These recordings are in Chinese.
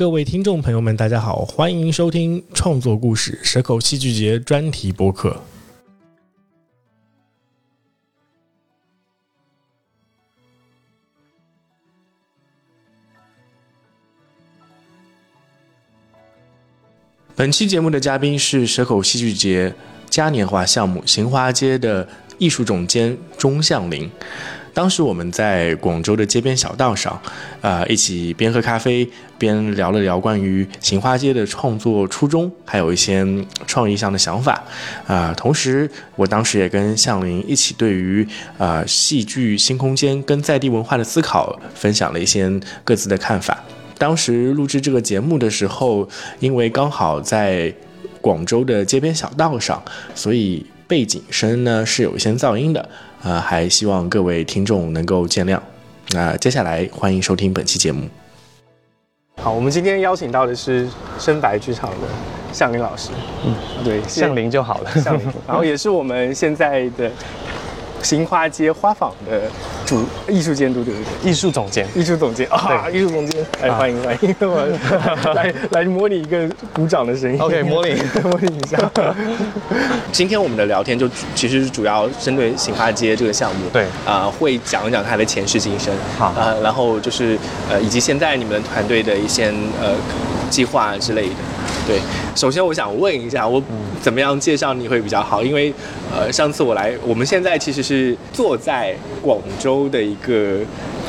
各位听众朋友们，大家好，欢迎收听创作故事蛇口戏剧节专题播客。本期节目的嘉宾是蛇口戏剧节嘉年华项目行花街的艺术总监钟向林。当时我们在广州的街边小道上，啊，一起边喝咖啡边聊了聊关于行花街的创作初衷，还有一些创意上的想法，啊，同时我当时也跟向林一起对于啊戏剧新空间跟在地文化的思考，分享了一些各自的看法。当时录制这个节目的时候，因为刚好在广州的街边小道上，所以背景声呢是有一些噪音的。呃，还希望各位听众能够见谅。那接下来欢迎收听本期节目。好，我们今天邀请到的是深白剧场的向林老师。嗯，对，向林就好了。向林，然后也是我们现在的新花街花坊的。主艺术监督对不对？艺术总监，艺术总监啊，艺术总监，哎，欢迎欢迎，我 来来模拟一个鼓掌的声音。OK，模拟 模拟一下。今天我们的聊天就其实主要针对新花街这个项目，对啊，会讲一讲它的前世今生，好啊，然后就是呃，以及现在你们团队的一些呃计划之类的。对，首先我想问一下，我怎么样介绍你会比较好？因为，呃，上次我来，我们现在其实是坐在广州的一个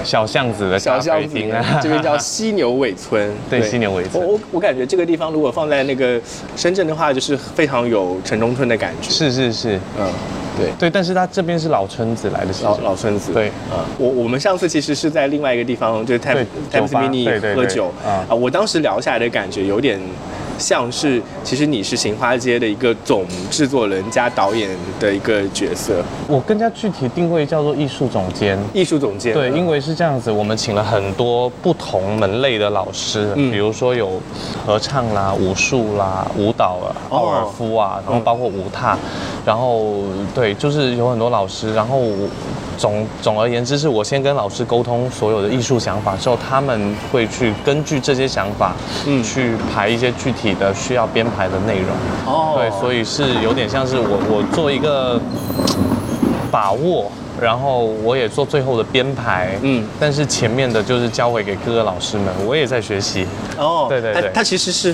小巷子的小巷子，这边叫犀牛尾村。对，犀牛尾村。我我感觉这个地方如果放在那个深圳的话，就是非常有城中村的感觉。是是是，嗯，对对，但是它这边是老村子来的，老老村子。对，嗯，我我们上次其实是在另外一个地方，就是 Time Time Mini 喝酒啊，我当时聊下来的感觉有点。像是，其实你是行花街的一个总制作人加导演的一个角色。我更加具体定位叫做艺术总监。艺术总监。对，因为是这样子，我们请了很多不同门类的老师，比如说有合唱啦、武术啦、舞蹈啊、奥尔夫啊，然后包括舞踏，然后对，就是有很多老师，然后。总总而言之，是我先跟老师沟通所有的艺术想法之后，他们会去根据这些想法，嗯，去排一些具体的需要编排的内容。哦，对，所以是有点像是我我做一个把握。然后我也做最后的编排，嗯，但是前面的就是交回给各个老师们，我也在学习。哦，对对对，它其实是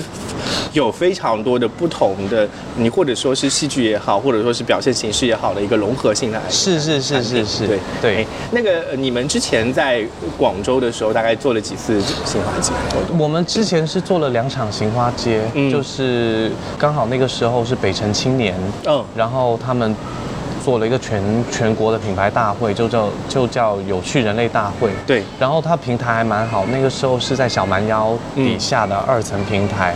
有非常多的不同的，你或者说是戏剧也好，或者说是表现形式也好的一个融合性的。是是是是是，对对。那个你们之前在广州的时候，大概做了几次新花街？我们之前是做了两场新花街，嗯就是刚好那个时候是北城青年，嗯，然后他们。做了一个全全国的品牌大会，就叫就叫有趣人类大会。对，然后它平台还蛮好，那个时候是在小蛮腰底下的二层平台。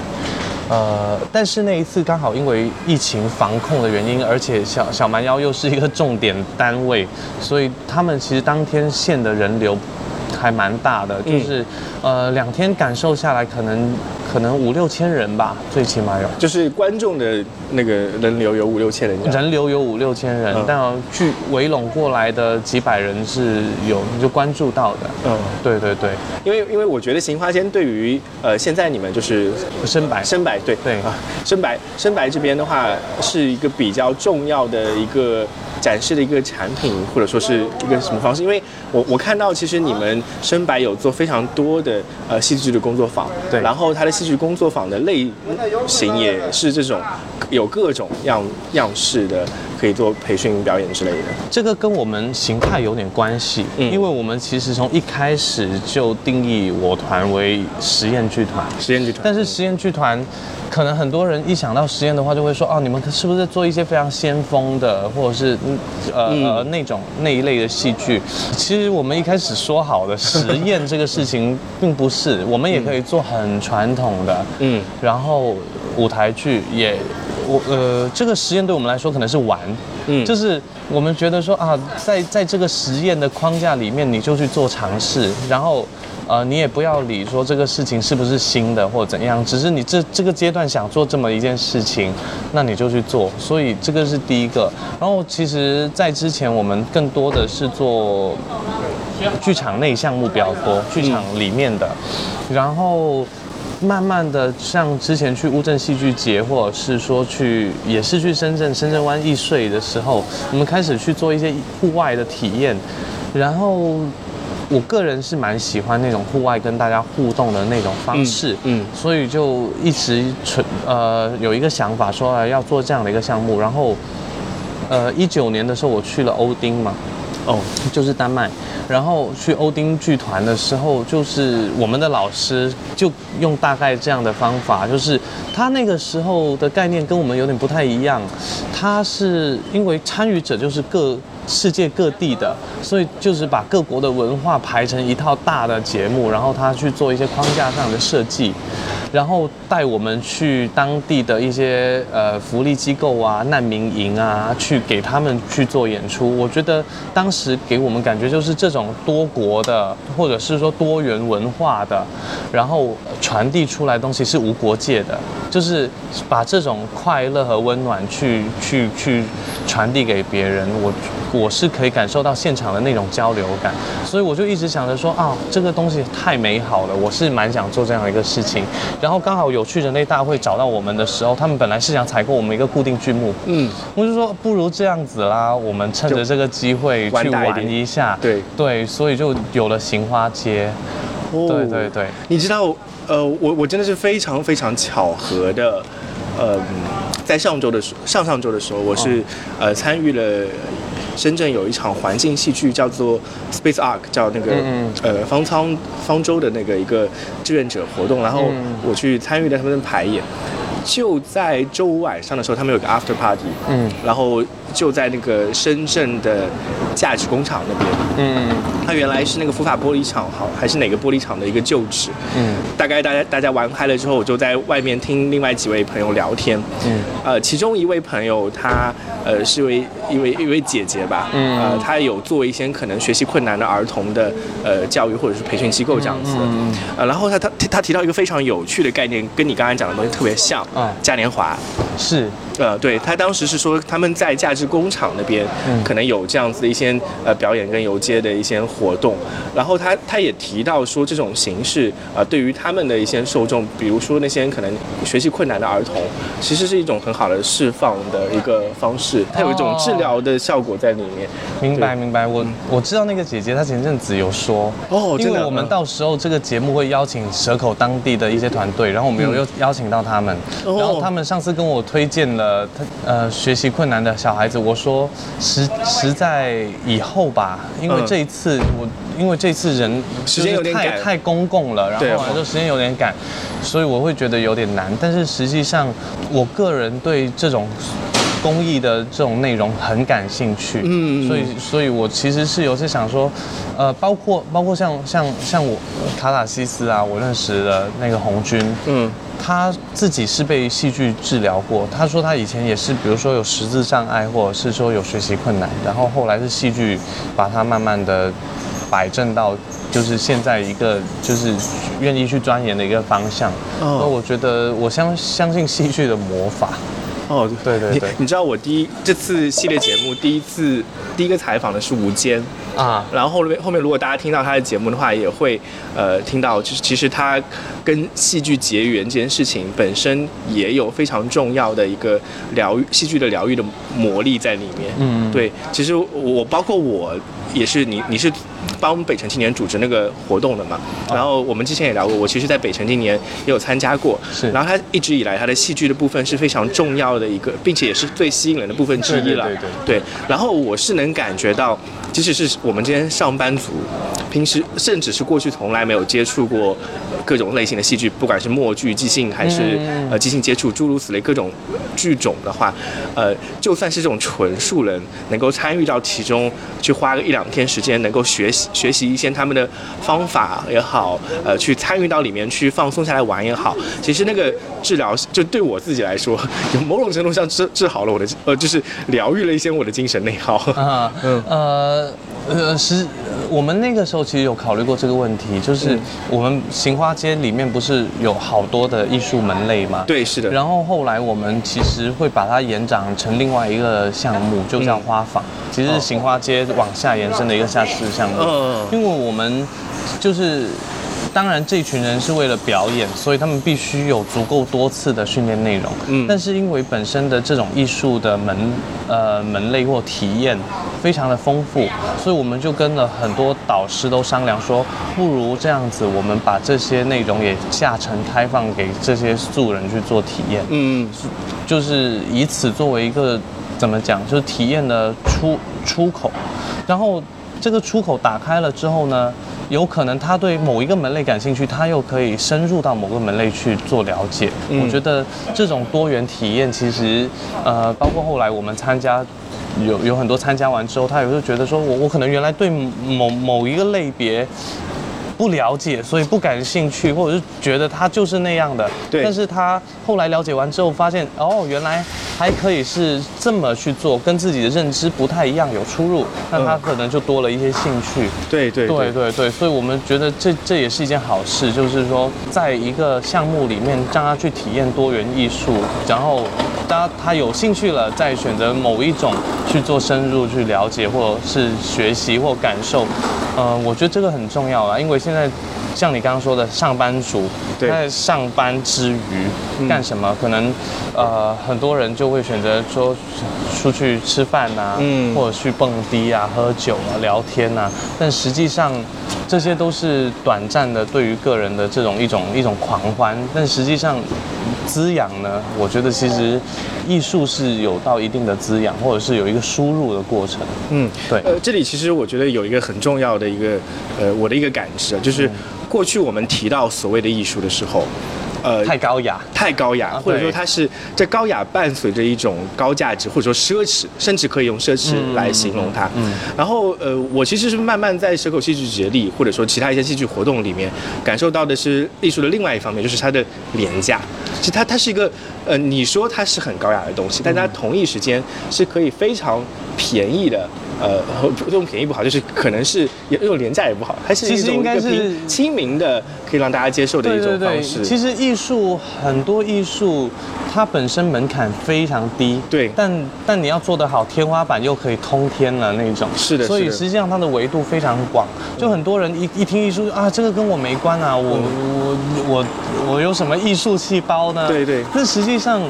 呃，但是那一次刚好因为疫情防控的原因，而且小小蛮腰又是一个重点单位，所以他们其实当天线的人流。还蛮大的，就是，呃，两天感受下来，可能可能五六千人吧，最起码有。就是观众的那个人流有五六千人。人流有五六千人，但聚围拢过来的几百人是有就关注到的。嗯，对对对，因为因为我觉得行花间对于呃现在你们就是深白深白对对啊深白深白这边的话是一个比较重要的一个。展示的一个产品，或者说是一个什么方式？因为我我看到，其实你们深白有做非常多的呃戏剧的工作坊，对，然后它的戏剧工作坊的类型也是这种有各种样样式的，可以做培训表演之类的。这个跟我们形态有点关系，嗯，因为我们其实从一开始就定义我团为实验剧团，实验剧团，但是实验剧团。可能很多人一想到实验的话，就会说哦，你们是不是做一些非常先锋的，或者是呃呃那种那一类的戏剧？其实我们一开始说好的实验这个事情，并不是，我们也可以做很传统的，嗯，然后舞台剧也，我呃这个实验对我们来说可能是玩，嗯，就是我们觉得说啊，在在这个实验的框架里面，你就去做尝试，然后。呃，你也不要理说这个事情是不是新的或怎样，只是你这这个阶段想做这么一件事情，那你就去做。所以这个是第一个。然后其实，在之前我们更多的是做剧场内项目比较多，剧场里面的。然后慢慢的像之前去乌镇戏剧节，或者是说去也是去深圳深圳湾艺穗的时候，我们开始去做一些户外的体验，然后。我个人是蛮喜欢那种户外跟大家互动的那种方式，嗯嗯所以就一直存呃有一个想法说呃要做这样的一个项目，然后呃一九年的时候我去了欧丁嘛，哦，就是丹麦，然后去欧丁剧团的时候，就是我们的老师就用大概这样的方法，就是他那个时候的概念跟我们有点不太一样，他是因为参与者就是各世界各地的，所以就是把各国的文化排成一套大的节目，然后他去做一些框架上的设计。然后带我们去当地的一些呃福利机构啊、难民营啊，去给他们去做演出。我觉得当时给我们感觉就是这种多国的，或者是说多元文化的，然后传递出来的东西是无国界的，就是把这种快乐和温暖去去去传递给别人。我我是可以感受到现场的那种交流感，所以我就一直想着说啊，这个东西太美好了，我是蛮想做这样一个事情。然后刚好有去人类大会找到我们的时候，他们本来是想采购我们一个固定剧目，嗯，我就说不如这样子啦，我们趁着这个机会去玩一下，对对，所以就有了行花街，哦。对对对，你知道，呃，我我真的是非常非常巧合的，呃，在上周的时上上周的时候，我是、呃参与了。深圳有一场环境戏剧，叫做 Space Ark，叫那个、嗯。呃方舱方舟的那个一个志愿者活动，然后嗯。我去参与了他们的排演。就在周五晚上的时候，他们有个 after party，嗯。然后就在那个深圳的价值工厂那边，嗯它原来是那个福法玻璃厂，好还是哪个玻璃厂的一个旧址。嗯大概大家大家玩嗨了之后，我就在外面听另外几位朋友聊天。嗯呃，其中一位朋友他呃是位一位一位姐姐吧，嗯呃，她有做一些可能学习困难的儿童的呃教育或者是培训机构这样子的。嗯呃，然后她她她提到一个非常有趣的概念，跟你刚才讲的东西特别像。嗯嘉年华。是，呃，对她当时是说他们在价值工厂那边嗯。可能有这样子的一些呃表演跟游街的一些活动，然后他他也提到说这种形式呃对于他们的一些受众，比如说那些可能学习困难的儿童，其实是一种很好的释放的一个方式，它有一种治疗的效果在里面。明白明白，我我知道那个姐姐她前阵子有说哦真的为我们到时候这个节目会邀请蛇口当地的一些团队，然后我们有又邀请到他们，哦。然后他们上次跟我推荐了他呃学习困难的小孩子，我说实实在以后吧，因为嗯这一次我因为这次人时间有点赶太太公共了，然后来说时间有点赶，所以我会觉得有点难，但是实际上我个人对这种。公益的这种内容很感兴趣，嗯所以所以我其实是有是想说，呃，包括包括像像像我卡塔西斯啊，我认识的那个红军，嗯他自己是被戏剧治疗过。他说他以前也是，比如说有识字障碍，或者是说有学习困难，然后后来是戏剧把他慢慢的摆正到就是现在一个就是愿意去钻研的一个方向。哦所以我觉得我相相信戏剧的魔法。哦，对对你知道我第一这次系列节目第一次第一个采访的是吴坚。啊，然后后面后面如果大家听到他的节目的话，也会呃听到，就是其实他跟戏剧结缘这件事情本身也有非常重要的一个疗愈戏剧的疗愈的魔力在里面。嗯对，其实我包括我也是你你是帮北城青年组织那个活动的嘛，然后我们之前也聊过，我其实在北城青年也有参加过。是然后他一直以来他的戏剧的部分是非常重要的一个，并且也是最吸引人的部分之一了。对对对对，然后我是能感觉到，即使是我们这些上班族，平时甚至是过去从来没有接触过各种类型的戏剧，不管是默剧、即兴还是、嗯呃即兴接触，诸如此类各种剧种的话，呃，就算是这种纯素人能够参与到其中，去花个一两天时间，能够学习学习一些他们的方法也好，呃，去参与到里面去放松下来玩也好，其实那个治疗就对我自己来说，有某种程度上治治好了我的呃，就是疗愈了一些我的精神内耗。啊，嗯呃呃，是我们那个时候其实有考虑过这个问题，就是嗯我们行花街里面不是有好多的艺术门类吗？。对，是的。然后后来我们其实会把它延展成另外一个项目，就叫花坊，其实是行花街往下延伸的一个下次项目。嗯因为我们就是当然这群人是为了表演，所以他们必须有足够多次的训练内容。嗯，但是因为本身的这种艺术的门呃门类或体验非常的丰富，所以我们就跟了很多导师都商量说，不如这样子，我们把这些内容也下沉开放给这些素人去做体验。嗯，就是以此作为一个怎么讲，就是体验的出出口，然后这个出口打开了之后呢？有可能他对某一个门类感兴趣，他又可以深入到某个门类去做了解。我觉得这种多元体验，其实呃，包括后来我们参加，有有很多参加完之后，他有时候觉得说我我可能原来对某某一个类别。不了解，所以不感兴趣，或者是觉得他就是那样的。对。但是他后来了解完之后，发现哦，原来还可以是这么去做，跟自己的认知不太一样，有出入。那他可能就多了一些兴趣。对对对对对。所以我们觉得这这也是一件好事，就是说，在一个项目里面让他去体验多元艺术，然后当他有兴趣了，再选择某一种去做深入去了解，或者是学习或感受。呃，我觉得这个很重要啊，因为现在像你刚刚说的，上班族在上班之余干什么？可能呃很多人就会选择说出去吃饭呐，或者去蹦迪啊、喝酒啊、聊天呐。但实际上这些都是短暂的，对于个人的这种一种一种狂欢。但实际上滋养呢，我觉得其实。艺术是有到一定的滋养，或者是有一个输入的过程。嗯，对。呃，这里其实我觉得有一个很重要的一个，呃，我的一个感知，就是过去我们提到所谓的艺术的时候。呃，太高雅，太高雅，或者说它是这高雅伴随着一种高价值，或者说奢侈，甚至可以用奢侈来形容它。嗯，然后呃，我其实是慢慢在蛇口戏剧节里，或者说其他一些戏剧活动里面，感受到的是艺术的另外一方面，就是它的廉价。其实它它是一个，呃，你说它是很高雅的东西，但它同一时间是可以非常便宜的。呃，这种便宜不好，就是可能是也这种廉价也不好，还是其实应该是亲民的，可以让大家接受的一种方式。其实艺术很多艺术，它本身门槛非常低，对，但但你要做得好，天花板又可以通天了那种。是的，所以实际上它的维度非常广。就很多人一一听艺术啊，这个跟我没关啊，我我我我有什么艺术细胞呢？对对。但实际上，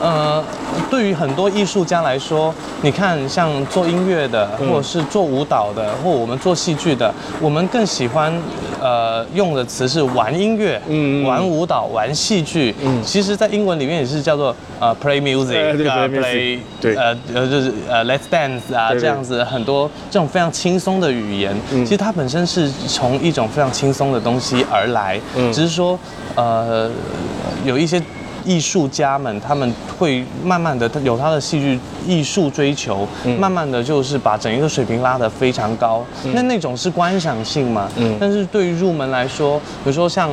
呃，对于很多艺术家来说，你看像做音乐的。或者是做舞蹈的，或我们做戏剧的，我们更喜欢，呃，用的词是玩音乐，嗯，玩舞蹈，玩戏剧。嗯，其实，在英文里面也是叫做呃，play music，play，对，呃呃，就是呃，let's dance 啊，这样子很多这种非常轻松的语言，其实它本身是从一种非常轻松的东西而来，嗯，只是说，呃，有一些。艺术家们他们会慢慢的有他的戏剧艺术追求，慢慢的就是把整一个水平拉得非常高。那那种是观赏性嘛？嗯但是对于入门来说，比如说像。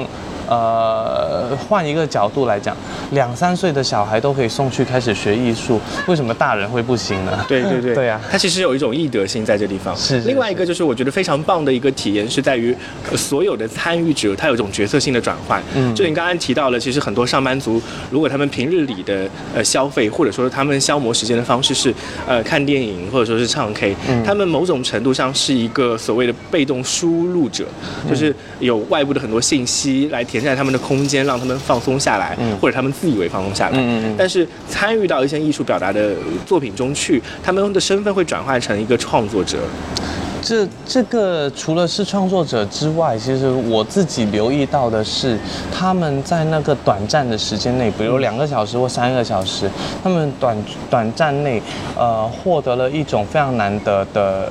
呃，换一个角度来讲，两三岁的小孩都可以送去开始学艺术，为什么大人会不行呢？对对对，对 啊，他其实有一种易得性在这地方。是。另外一个就是我觉得非常棒的一个体验是在于，所有的参与者他有一种角色性的转换。嗯。就你刚刚提到了，其实很多上班族，如果他们平日里的呃消费或者说他们消磨时间的方式是呃看电影或者说是唱 K，他们某种程度上是一个所谓的被动输入者，就是有外部的很多信息来填。填在他们的空间，让他们放松下来，嗯或者他们自以为放松下来。嗯但是参与到一些艺术表达的作品中去，他们的身份会转换成一个创作者。这这个除了是创作者之外，其实我自己留意到的是，他们在那个短暂的时间内，比如两个小时或三个小时，他们短短暂内，呃，获得了一种非常难得的，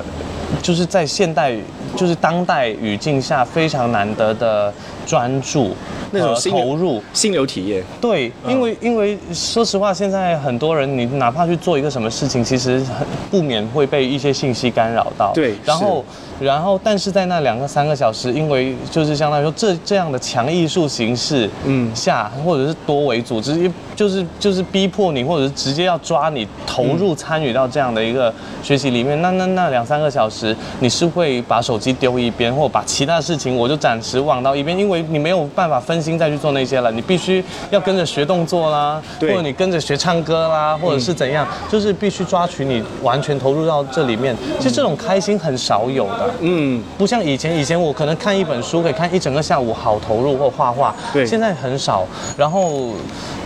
就是在现代，就是当代语境下非常难得的。专注，那种投入，心流体验。对，因为因为说实话，现在很多人，你哪怕去做一个什么事情，其实很不免会被一些信息干扰到。对，然后。然后，但是在那两个三个小时，因为就是相当于说这这样的强艺术形式，嗯，下或者是多维组织，就是就是逼迫你，或者是直接要抓你投入参与到这样的一个学习里面。那那那两三个小时，你是会把手机丢一边，或把其他事情我就暂时忘到一边，因为你没有办法分心再去做那些了。你必须要跟着学动作啦，或者你跟着学唱歌啦，或者是怎样，就是必须抓取你完全投入到这里面。其实这种开心很少有的。了。嗯，不像以前，以前我可能看一本书可以看一整个下午，好投入或画画。对现在很少。然后，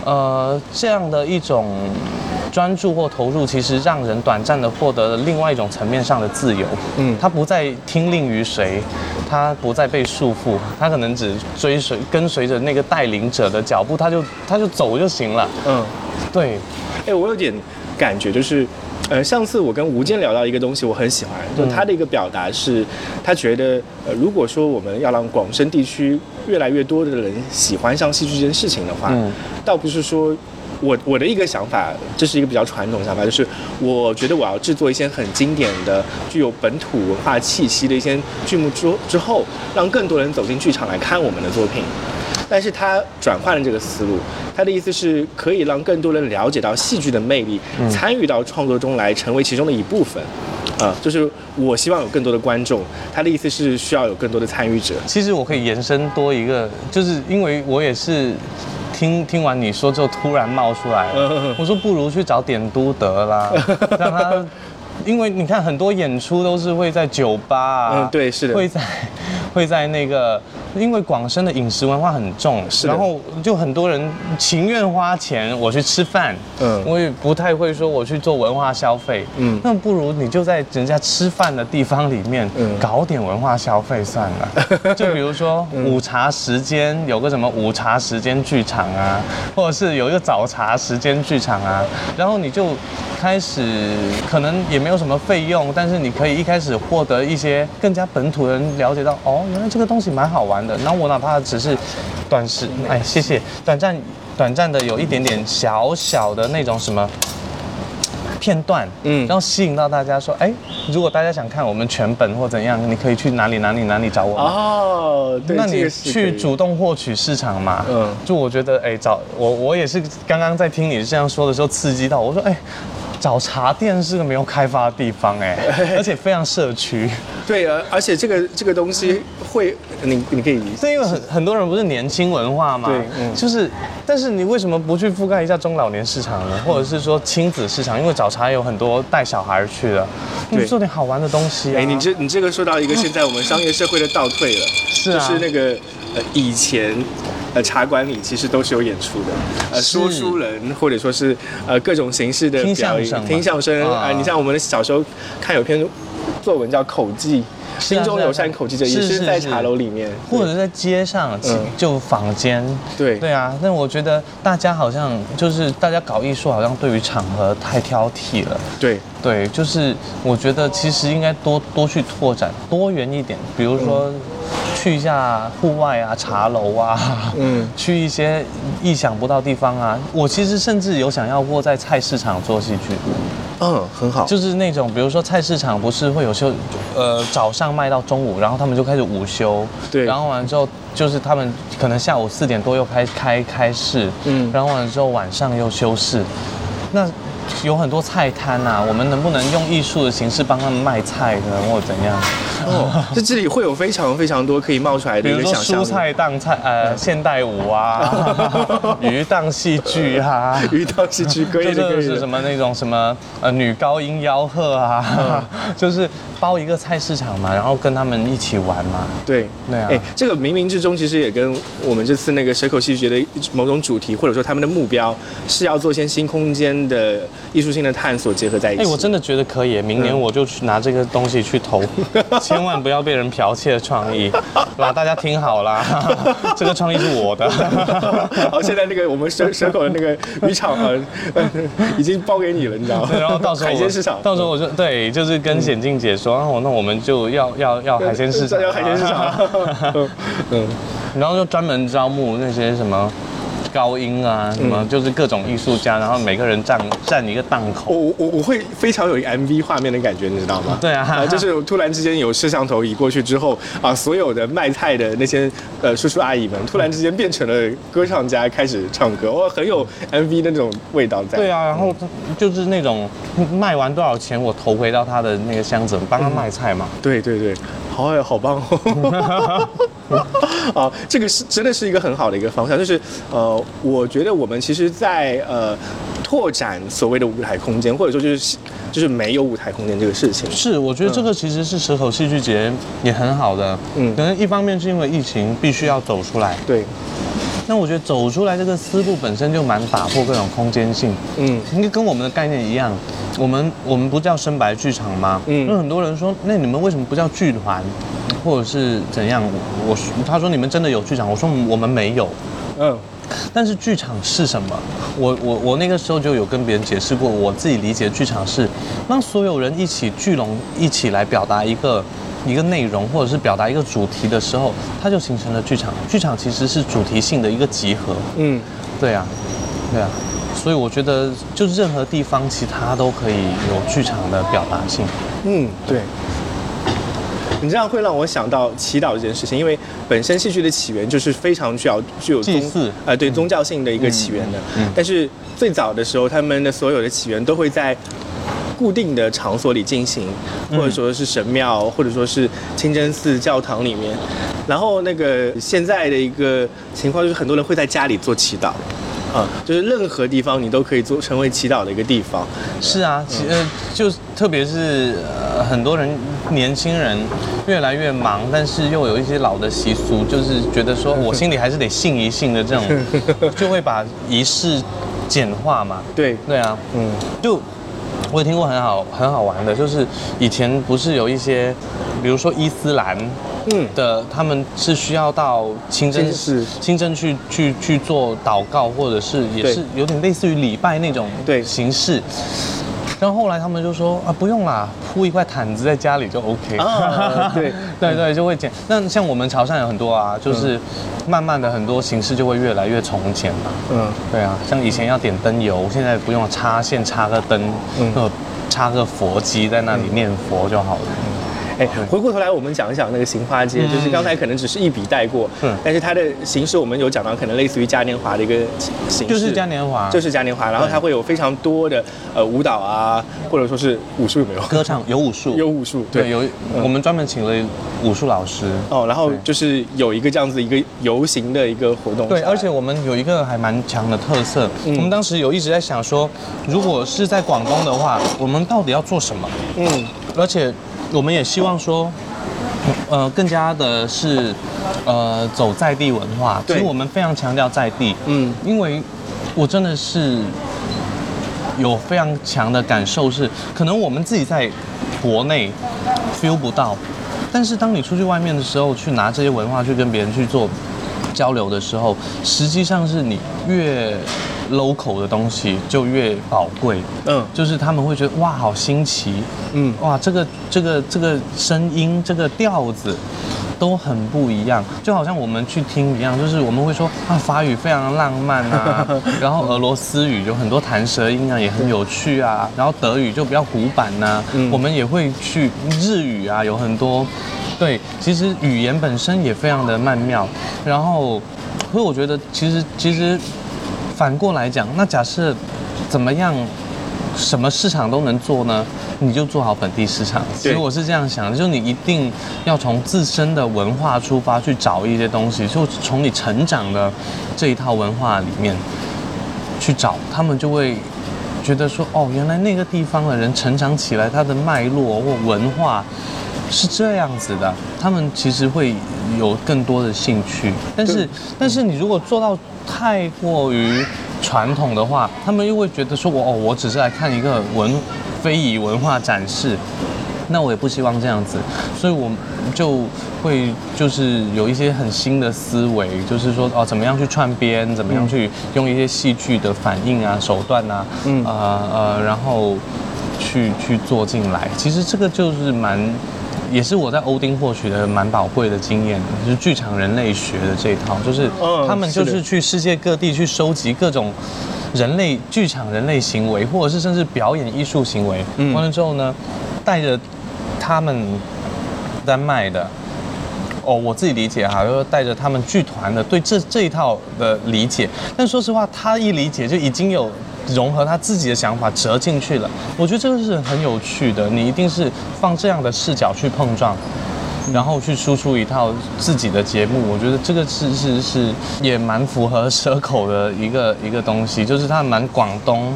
呃，这样的一种专注或投入，其实让人短暂的获得了另外一种层面上的自由。嗯他不再听令于谁，他不再被束缚，他可能只追随跟随着那个带领者的脚步，他就他就走就行了。嗯，对，哎，我有点感觉就是。呃，上次我跟吴健聊到一个东西，我很喜欢，就他的一个表达是，他觉得，呃，如果说我们要让广深地区越来越多的人喜欢上戏剧这件事情的话，嗯倒不是说我我的一个想法，这是一个比较传统的想法，就是我觉得我要制作一些很经典的、具有本土文化气息的一些剧目之之后，让更多人走进剧场来看我们的作品。但是他转换了这个思路，他的意思是可以让更多人了解到戏剧的魅力，参与到创作中来，成为其中的一部分。啊、就是我希望有更多的观众。他的意思是需要有更多的参与者。其实我可以延伸多一个，就是因为我也是听听完你说之后突然冒出来了，我说不如去找点都德啦，让他。因为你看很多演出都是会在酒吧啊，嗯对是的会在会在那个，因为广深的饮食文化很重，是然后就很多人情愿花钱我去吃饭，嗯。我也不太会说我去做文化消费，嗯。那不如你就在人家吃饭的地方里面嗯。搞点文化消费算了，就比如说午茶时间有个什么午茶时间剧场啊，或者是有一个早茶时间剧场啊，然后你就开始可能也没有什么费用，但是你可以一开始获得一些更加本土的人了解到，哦，原来这个东西蛮好玩的。然后我哪怕只是短时，哎，谢谢，短暂短暂的有一点点小小的那种什么。片段，嗯嗯，然后吸引到大家说，哎，如果大家想看我们全本或怎样，你可以去哪里哪里哪里找我们。哦，对，那你去主动获取市场嘛？嗯嗯，就我觉得，哎，找我我也是刚刚在听你这样说的时候刺激到，我说，哎，找茶店是个没有开发的地方，哎，而且非常社区。对，而而且这个这个东西会，你你可以是因为很很多人不是年轻文化嘛，对嗯就是，但是你为什么不去覆盖一下中老年市场呢？或者是说亲子市场？因为早茶有很多带小孩去的，你对做点好玩的东西啊。哎，你这你这个说到一个现在我们商业社会的倒退了，是啊就是那个呃以前。呃，茶馆里其实都是有演出的，呃，是。说书人或者说是呃各种形式的听表演，相声嘛。听相声啊、啊你像我们小时候看有篇作文叫《口技》，心中有善口技者，也是在茶楼里面，或者是在街上，嗯就坊间，对。对啊。但我觉得大家好像就是大家搞艺术，好像对于场合太挑剔了。对。对，就是我觉得其实应该多多去拓展多元一点，比如说去一下户外啊、茶楼啊，嗯。嗯，去一些意想不到地方啊。我其实甚至有想要过在菜市场做戏剧，嗯，很好，就是那种比如说菜市场不是会有时候，呃，早上卖到中午，然后他们就开始午休，对。然后完了之后就是他们可能下午四点多又开开开市，嗯嗯，然后完了之后晚上又休市，那有很多菜摊啊，我们能不能用艺术的形式帮他们卖菜呢，或者怎样？哦，这这里会有非常非常多可以冒出来的一个想象。蔬菜 档菜，呃，现代舞啊，鱼档戏剧啊，鱼档戏剧可以的，可以的就是什。么那种什么呃女高音吆喝啊，就是包一个菜市场嘛，然后跟他们一起玩嘛。对，对啊哎，这个冥冥之中其实也跟我们这次那个蛇口戏剧节的某种主题，或者说他们的目标是要做一些新空间的艺术性的探索结合在一起。哎，我真的觉得可以，明年我就去拿这个东西去投，千万不要被人剽窃创意。啦，大家听好啦，这个创意是我的。好，现在那个我们蛇蛇口的那个渔场呃，呃已经包给你了，你知道吗？对，然后到时候海鲜市场，到时候我就对，就是跟显静姐说，哦，那我们就要要要海鲜市场啊，要海鲜市场。嗯嗯，然后就专门招募那些什么高音啊，什么就是各种艺术家，然后每个人站站一个档口。我我我会非常有一个 MV 画面的感觉，你知道吗？对啊就是突然之间有摄像头移过去之后啊，所有的卖菜的那些呃叔叔阿姨们，突然之间变成了歌唱家，开始唱歌，哇，很有 MV 的那种味道在。对啊，然后就是那种卖完多少钱，我投回到他的那个箱子，帮他卖菜嘛。对对对，好哎，好棒哦！啊，这个是真的是一个很好的一个方向，就是呃，我觉得我们其实在，呃拓展所谓的舞台空间，或者说就是就是没有舞台空间这个事情。是，我觉得这个其实是蛇口戏剧节也很好的，嗯嗯，可能一方面是因为疫情必须要走出来，对，那我觉得走出来这个思路本身就蛮打破各种空间性，嗯应该跟我们的概念一样，我们我们不叫深白剧场吗？嗯嗯，那很多人说，那你们为什么不叫剧团，或者是怎样？我他说你们真的有剧场，我说我们没有。嗯但是剧场是什么？我我我那个时候就有跟别人解释过，我自己理解剧场是让所有人一起聚拢一起来表达一个一个内容，或者是表达一个主题的时候，它就形成了剧场。剧场其实是主题性的一个集合。嗯，对啊，对啊，所以我觉得就是任何地方其他都可以有剧场的表达性。嗯，对。你这样会让我想到祈祷这件事情，因为本身戏剧的起源就是非常具有具有宗呃对宗教性的一个起源的。嗯嗯但是最早的时候，他们的所有的起源都会在固定的场所里进行，或者说是神庙，或者说是清真寺、教堂里面。然后那个现在的一个情况就是，很多人会在家里做祈祷。啊、就是任何地方你都可以做成为祈祷的一个地方。是啊，其呃，就特别是呃，很多人年轻人越来越忙，但是又有一些老的习俗，就是觉得说我心里还是得信一信的这种，就会把仪式简化嘛。对，对啊，嗯就我也听过很好很好玩的，就是以前不是有一些，比如说伊斯兰嗯，的，他们是需要到清真寺清真去去去做祷告，或者是也是有点类似于礼拜那种对形式。然后后来他们就说啊，不用啦，铺一块毯子在家里就 OK。啊 对对对，就会简。那像我们潮汕有很多啊，就是慢慢的很多形式就会越来越从简嘛。嗯。对啊，像以前要点灯油，现在不用插线插个灯，嗯嗯，插个佛机在那里念佛就好了。哎，回过头来，我们讲一讲那个行花街，嗯。就是刚才可能只是一笔带过，嗯。但是它的形式我们有讲到，可能类似于嘉年华的一个形式，就是嘉年华，就是嘉年华，然后它会有非常多的呃舞蹈啊，或者说是武术有没有？歌唱有武术，有武术，对。有，嗯。我们专门请了武术老师。哦，然后就是有一个这样子一个游行的一个活动，对，而且我们有一个还蛮强的特色，嗯。我们当时有一直在想说，如果是在广东的话，我们到底要做什么？嗯。而且我们也希望说，呃，更加的是，呃，走在地文化。其对实我们非常强调在地，嗯。因为我真的是有非常强的感受是，可能我们自己在国内 feel 不到，但是当你出去外面的时候，去拿这些文化去跟别人去做交流的时候，实际上是你越 local 的东西就越宝贵。嗯。就是他们会觉得哇，好新奇，嗯。哇，这个这个这个声音，这个调子都很不一样，就好像我们去听一样，就是我们会说啊，法语非常浪漫啊，然后俄罗斯语有很多弹舌音啊，也很有趣啊，然后德语就比较古板呐、嗯。我们也会去日语啊，有很多，对，其实语言本身也非常的曼妙，然后，所以我觉得其实其实反过来讲，那假设怎么样？什么市场都能做呢？你就做好本地市场。其对实我是这样想的，就是你一定要从自身的文化出发去找一些东西，就从你成长的这一套文化里面去找，他们就会觉得说，哦，原来那个地方的人成长起来，他的脉络或文化是这样子的，他们其实会有更多的兴趣。但是，但是你如果做到太过于传统的话，他们又会觉得说我哦，我只是来看一个文非遗文化展示，那我也不希望这样子，所以我就会就是有一些很新的思维，就是说哦，怎么样去串编，怎么样去用一些戏剧的反应啊、手段啊，嗯呃呃，然后去去做进来。其实这个就是蛮。也是我在欧丁获取的蛮宝贵的经验，就是剧场人类学的这一套，就是嗯他们就是去世界各地去收集各种人类剧场人类行为，或者是甚至表演艺术行为，嗯完了之后呢，带着他们丹麦的。哦，我自己理解哈，就是带着他们剧团的对这这一套的理解，但说实话，他一理解就已经有融合他自己的想法折进去了。我觉得这个是很有趣的，你一定是放这样的视角去碰撞，然后去输出一套自己的节目。我觉得这个是是是也蛮符合 蛇口的一个一个东西，就是它蛮广东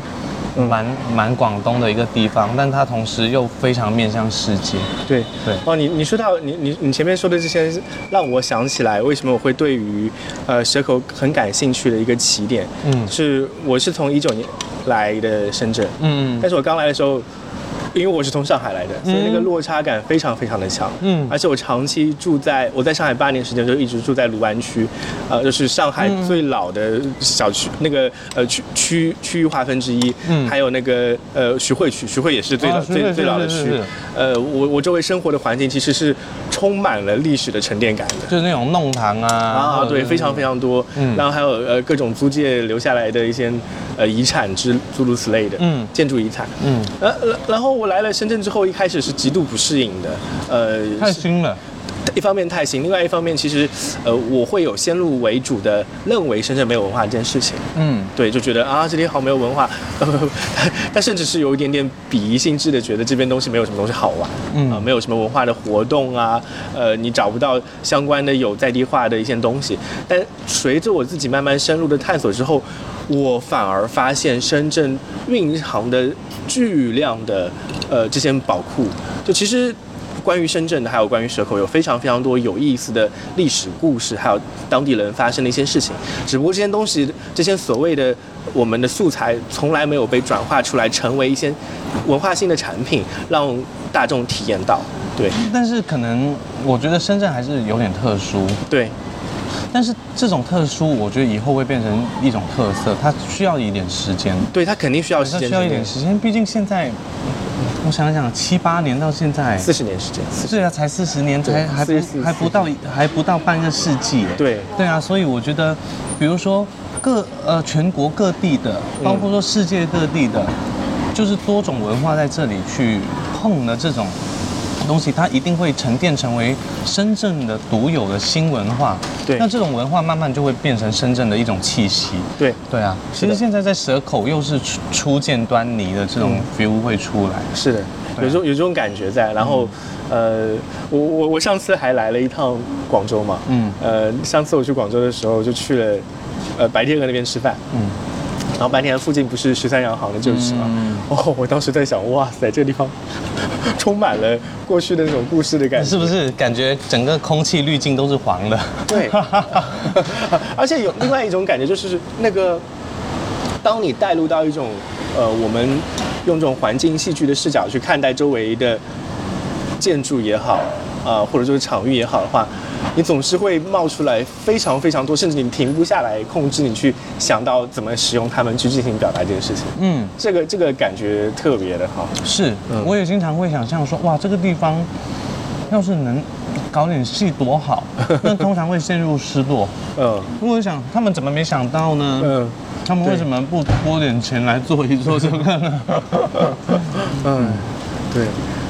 蛮蛮广东的一个地方，但它同时又非常面向世界。对。对。哦，你你说到你你你前面说的这些，让我想起来为什么我会对于呃蛇口很感兴趣的一个起点，嗯。是我是从一九年来的深圳，嗯。但是我刚来的时候，因为我是从上海来的，所以那个落差感非常非常的强。嗯。而且我长期住在我在上海八年时间，就一直住在卢湾区，呃，就是上海嗯。最老的小区，那个呃区区区域划分之一。嗯。还有那个呃徐汇区，徐汇也是最老、啊最最老的区。呃，我我周围生活的环境其实是充满了历史的沉淀感的。就是那种弄堂啊啊，对，非常非常多，嗯。然后还有呃各种租界留下来的一些呃遗产之诸如此类的，嗯。建筑遗产，嗯，呃，然然后我来了深圳之后，一开始是极度不适应的，呃，太新了。一方面太新，另外一方面其实，呃，我会有先入为主的认为深圳没有文化这件事情，嗯对，就觉得啊这里好没有文化，但甚至是有一点点鄙夷性质的，觉得这边东西没有什么东西好玩，嗯啊、没有什么文化的活动啊，呃，你找不到相关的有在地化的一些东西。但随着我自己慢慢深入的探索之后，我反而发现深圳蕴藏的巨量的呃这些宝库，就其实。关于深圳的，还有关于蛇口，有非常非常多有意思的历史故事，还有当地人发生的一些事情。只不过这些东西，这些所谓的我们的素材，从来没有被转化出来，成为一些文化性的产品，让大众体验到。对但是可能我觉得深圳还是有点特殊，对，但是这种特殊，我觉得以后会变成一种特色，它需要一点时间，对，它肯定需要时间，它需要一点时间，毕竟现在我想想，七八年到现在，四十年时间。对啊，才四十年，才还不还不到还不到半个世纪。对。对啊，所以我觉得，比如说各呃全国各地的，包括说世界各地的，就是多种文化在这里去碰的这种东西，它一定会沉淀成为深圳的独有的新文化。对。那这种文化慢慢就会变成深圳的一种气息。对，对啊，其的。实现在在蛇口又是初初见端倪的这种 feel 会出来。是的，有这种有这种感觉在。然后，呃，我我我上次还来了一趟广州嘛，嗯。呃，上次我去广州的时候就去了，呃，白天鹅那边吃饭，嗯，然后白天附近不是十三洋行的旧址嘛，嗯哦，我当时在想，哇塞，这个地方 充满了过去的那种故事的感觉，是不？是感觉整个空气滤镜都是黄的？对，而且有另外一种感觉，就是那个，当你带入到一种呃，我们用这种环境戏剧的视角去看待周围的建筑也好，啊、或者就是场域也好的话，你总是会冒出来非常非常多，甚至你停不下来，控制你去想到怎么使用它们去进行表达这件事情。嗯，这个这个感觉特别的好。是，嗯我也经常会想象说，哇，这个地方要是能搞点戏多好，那通常会陷入失落。嗯如果想他们怎么没想到呢？嗯他们为什么不拨点钱来做一做这个呢？嗯，对，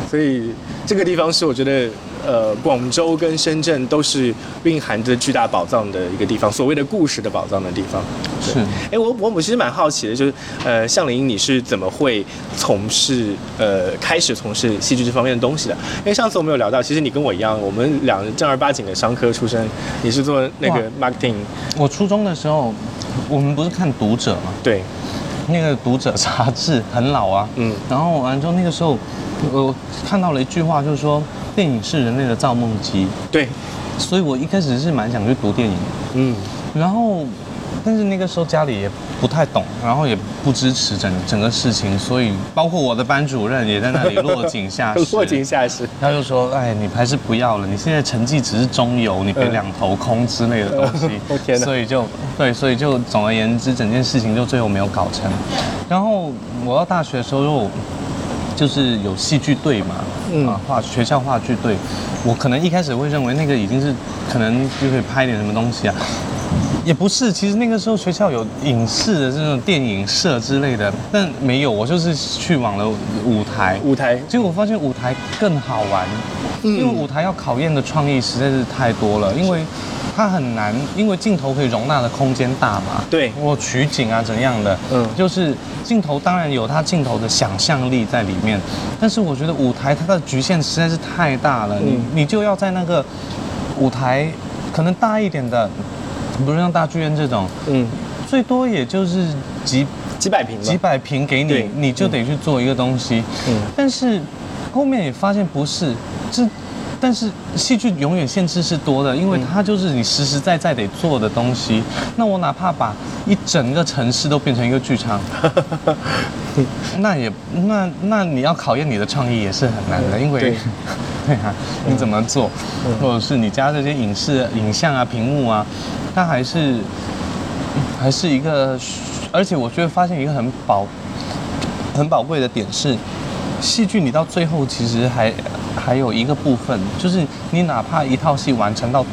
所以这个地方是我觉得，呃，广州跟深圳都是蕴含着巨大宝藏的一个地方，所谓的故事的宝藏的地方。是，哎，我我我其实蛮好奇的，就是呃，向林你是怎么会从事呃开始从事戏剧这方面的东西的？因为上次我们有聊到，其实你跟我一样，我们两个正儿八经的商科出身，你是做那个 marketing，我初中的时候，我们不是看《读者》吗？对，那个《读者》杂志很老啊，嗯然后完之后那个时候，我看到了一句话，就是说电影是人类的造梦机，对，所以我一开始是蛮想去读电影的，嗯然后，但是那个时候家里也不太懂，然后也不支持整整个事情，所以包括我的班主任也在那里落井下石。落井下石，他就说：“哎，你还是不要了，你现在成绩只是中游，你别嗯两头空之类的东西。我天哪所以就对，所以就总而言之，整件事情就最后没有搞成。然后我到大学的时候又就是有戏剧队嘛，嗯啊，话学校话剧队，我可能一开始会认为那个已经是可能就可以拍点什么东西啊。也不是，其实那个时候学校有影视的这种电影社之类的，但没有，我就是去往了舞台。舞台，结果我发现舞台更好玩，因为舞台要考验的创意实在是太多了，因为它很难，因为镜头可以容纳的空间大嘛。对。我取景啊怎样的，嗯。就是镜头当然有它镜头的想象力在里面，但是我觉得舞台它的局限实在是太大了，你嗯。你就要在那个舞台可能大一点的，不是像大剧院这种，嗯，最多也就是几几百平几百平给你，你就得去做一个东西。嗯。但是后面也发现不是，这但是戏剧永远限制是多的，因为它就是你实实在在得做的东西。那我哪怕把一整个城市都变成一个剧场，那也那那你要考验你的创意也是很难的，因为对。对啊，你怎么做，或者是你加这些影视、影像啊、屏幕啊，它还是还是一个，而且我觉得发现一个很宝很宝贵的点是，戏剧你到最后其实还还有一个部分，就是你哪怕一套戏完成到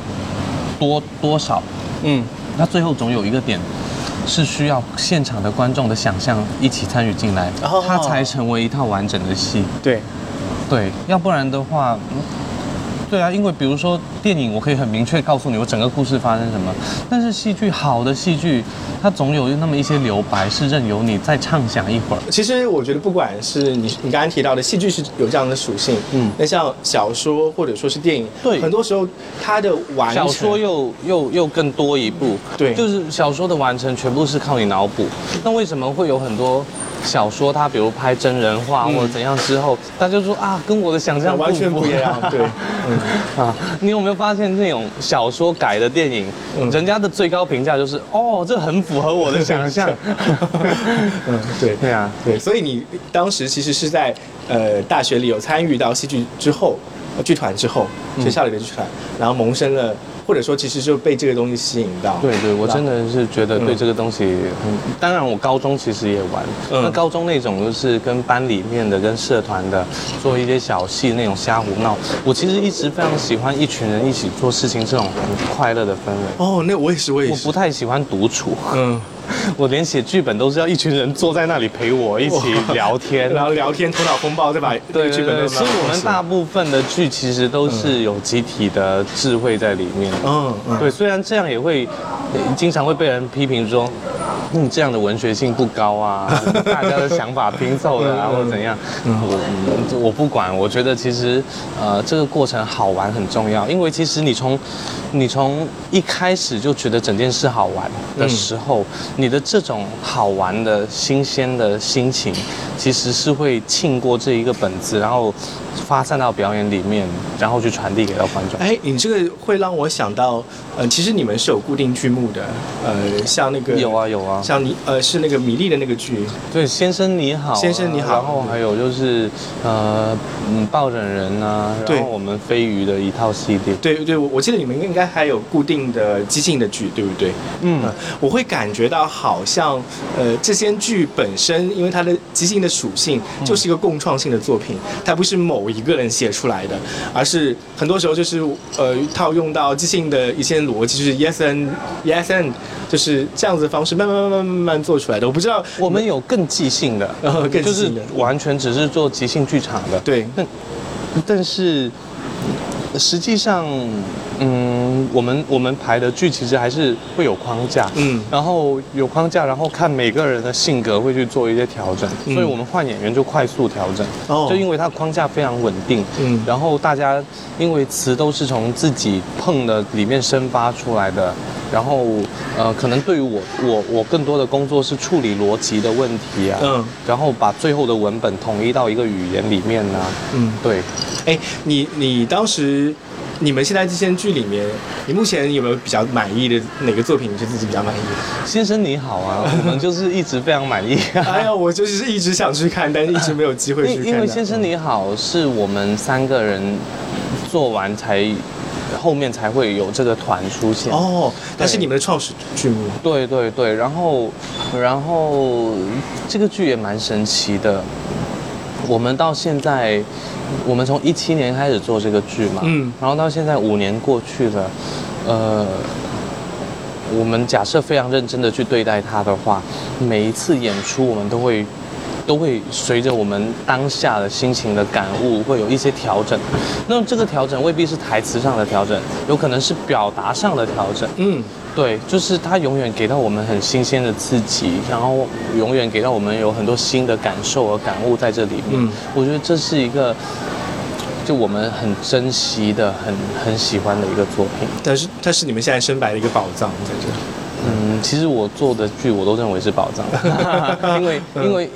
多多少，嗯，那最后总有一个点。是需要现场的观众的想象一起参与进来，哦它才成为一套完整的戏。对，对，要不然的话，嗯对啊，因为比如说电影，我可以很明确告诉你我整个故事发生什么，但是戏剧好的戏剧，它总有那么一些留白是任由你再畅想一会儿。其实我觉得，不管是你你刚刚提到的戏剧是有这样的属性，嗯。那像小说或者说是电影，对。很多时候它的完成小说又又又更多一步，对。就是小说的完成全部是靠你脑补。那为什么会有很多小说，它比如拍真人化嗯或者怎样之后，大家就说啊，跟我的想象完全不一样，对，嗯，啊，你有没有发现那种小说改的电影，嗯人家的最高评价就是哦，这很符合我的想象。嗯，对。对啊，对，所以你当时其实是在呃大学里有参与到戏剧之后，呃剧团之后，嗯学校里的剧团，然后萌生了，或者说其实就被这个东西吸引到。对对，我真的是觉得对嗯这个东西很，当然我高中其实也玩，嗯那高中那种就是跟班里面的、跟社团的做一些小戏那种瞎胡闹，我其实一直非常喜欢一群人一起做事情这种很快乐的氛围。哦，那我也是，我也是我不。太喜欢独处，嗯，我连写剧本都是要一群人坐在那里陪我一起聊天，然后聊天，头脑风暴，再把那对对对，个剧本都其实我们大部分的剧其实都是有集体的智慧在里面。嗯嗯对，虽然这样也会呃经常会被人批评说。你这样的文学性不高啊，大家的想法拼凑的啊，或者怎样？我我不管，我觉得其实呃这个过程好玩很重要，因为其实你从你从一开始就觉得整件事好玩的时候，你的这种好玩的新鲜的心情，其实是会沁过这一个本子，然后发散到表演里面，然后去传递给到观众。哎，你这个会让我想到，呃，其实你们是有固定剧目的，呃，像那个有啊有啊，像你呃是那个米粒的那个剧，对，先生你好啊、先生你好然后还有就是呃嗯抱枕人啊，对然后我们飞鱼的一套系列。对对，我我记得你们应该还有固定的即兴的剧，对不对？嗯呃我会感觉到好像呃这些剧本身，因为它的即兴的属性就是一个共创性的作品，它不是某一个人写出来的，而是很多时候就是呃套用到即兴的一些逻辑，就是 yes and yes and 就是这样子的方式慢慢慢慢慢慢做出来的。我不知道我们有 更即兴的，就是完全只是做即兴剧场的。对但但是实际上，嗯，我们我们排的剧其实还是会有框架，嗯。然后有框架，然后看每个人的性格会去做一些调整，嗯。所以我们换演员就快速调整，哦。就因为它框架非常稳定，嗯。然后大家因为词都是从自己碰的里面生发出来的，然后呃，可能对于我我我更多的工作是处理逻辑的问题啊，嗯。然后把最后的文本统一到一个语言里面呢、嗯。对，哎，你你当时，你们现在这些剧里面，你目前有没有比较满意的哪个作品？你是自己比较满意的？先生你好啊，我们就是一直非常满意、哎呀，我就是一直想去看，但是一直没有机会去看。因因为先生你好是我们三个人做完才，后面才会有这个团出现。哦，它是你们的创始剧目。对对对，然后然后这个剧也蛮神奇的。我们到现在，我们从一七年开始做这个剧嘛，嗯然后到现在五年过去了，呃，我们假设非常认真的去对待它的话，每一次演出我们都会。都会随着我们当下的心情的感悟，会有一些调整。那这个调整未必是台词上的调整，有可能是表达上的调整。嗯，对，就是它永远给到我们很新鲜的刺激，然后永远给到我们有很多新的感受和感悟在这里面。嗯我觉得这是一个，就我们很珍惜的、很很喜欢的一个作品。但是它是你们现在深白的一个宝藏在这。嗯，其实我做的剧我都认为是宝藏，因为因为。可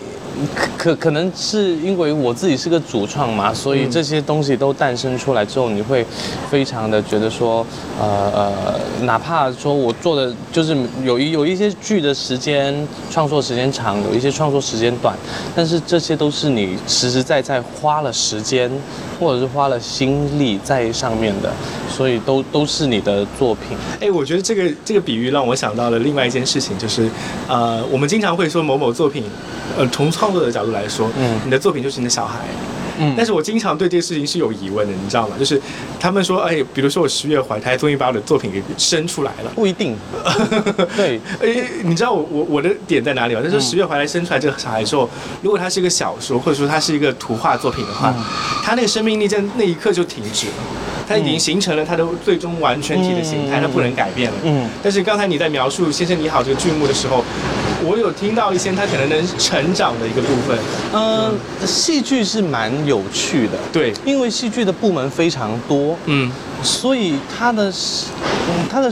可可能是因为我自己是个主创嘛，所以这些东西都诞生出来之后，你会非常的觉得说，呃呃，哪怕说我做的就是有一有一些剧的时间创作时间长，有一些创作时间短，但是这些都是你实实在在花了时间或者是花了心力在上面的，所以都都是你的作品。哎，我觉得这个这个比喻让我想到了另外一件事情，就是呃，我们经常会说某某作品，呃，从创作的角度来说，嗯，你的作品就是你的小孩，嗯，但是我经常对这个事情是有疑问的，你知道吗？就是他们说，哎，比如说我十月怀胎，终于把我的作品给生出来了，不一定，对，哎，你知道我我我的点在哪里吗？就是十月怀胎生出来这个小孩之后，如果他是一个小说，或者说他是一个图画作品的话，他那个生命力在那一刻就停止了。它已经形成了它的最终完全体的形态，它不能改变了。嗯。但是刚才你在描述《先生你好》这个剧目的时候，我有听到一些他可能能成长的一个部分。嗯，戏剧是蛮有趣的。对。因为戏剧的部门非常多。嗯。所以他的，他的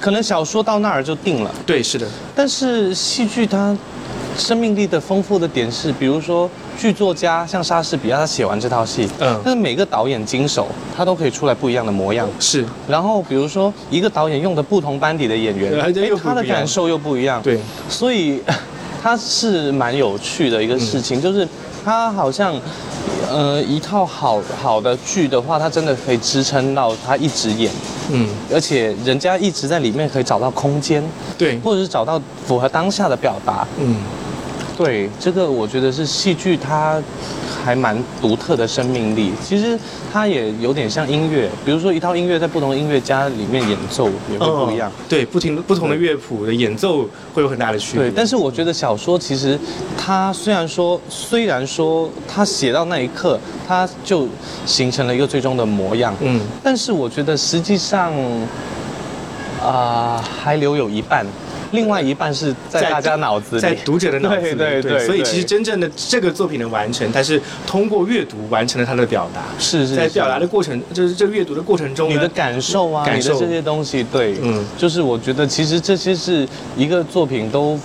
可能小说到那儿就定了。对，是的。但是戏剧它。生命力的丰富的点是，比如说剧作家像莎士比亚，他写完这套戏，嗯，但是每个导演经手，他都可以出来不一样的模样。是。然后比如说一个导演用的不同班底的演员，哎，他的感受又不一样。对。所以，他是蛮有趣的一个事情，就是他好像，呃，一套好好的剧的话，他真的可以支撑到他一直演。嗯。而且人家一直在里面可以找到空间。对。或者是找到符合当下的表达。嗯。对，这个我觉得是戏剧，它还蛮独特的生命力。其实它也有点像音乐，比如说一套音乐在不同的音乐家里面演奏也会不一样。对，不停不同的乐谱的演奏会有很大的区别。对，但是我觉得小说其实它虽然说虽然说它写到那一刻，它就形成了一个最终的模样。嗯，但是我觉得实际上啊还留有一半。另外一半是在大家脑子里，在读者的脑子里，对对对。所以其实真正的这个作品的完成，它是通过阅读完成了它的表达。是是。在表达的过程，就是这个阅读的过程中，你的感受啊，你的这些东西，对，嗯，就是我觉得其实这些是一个作品都。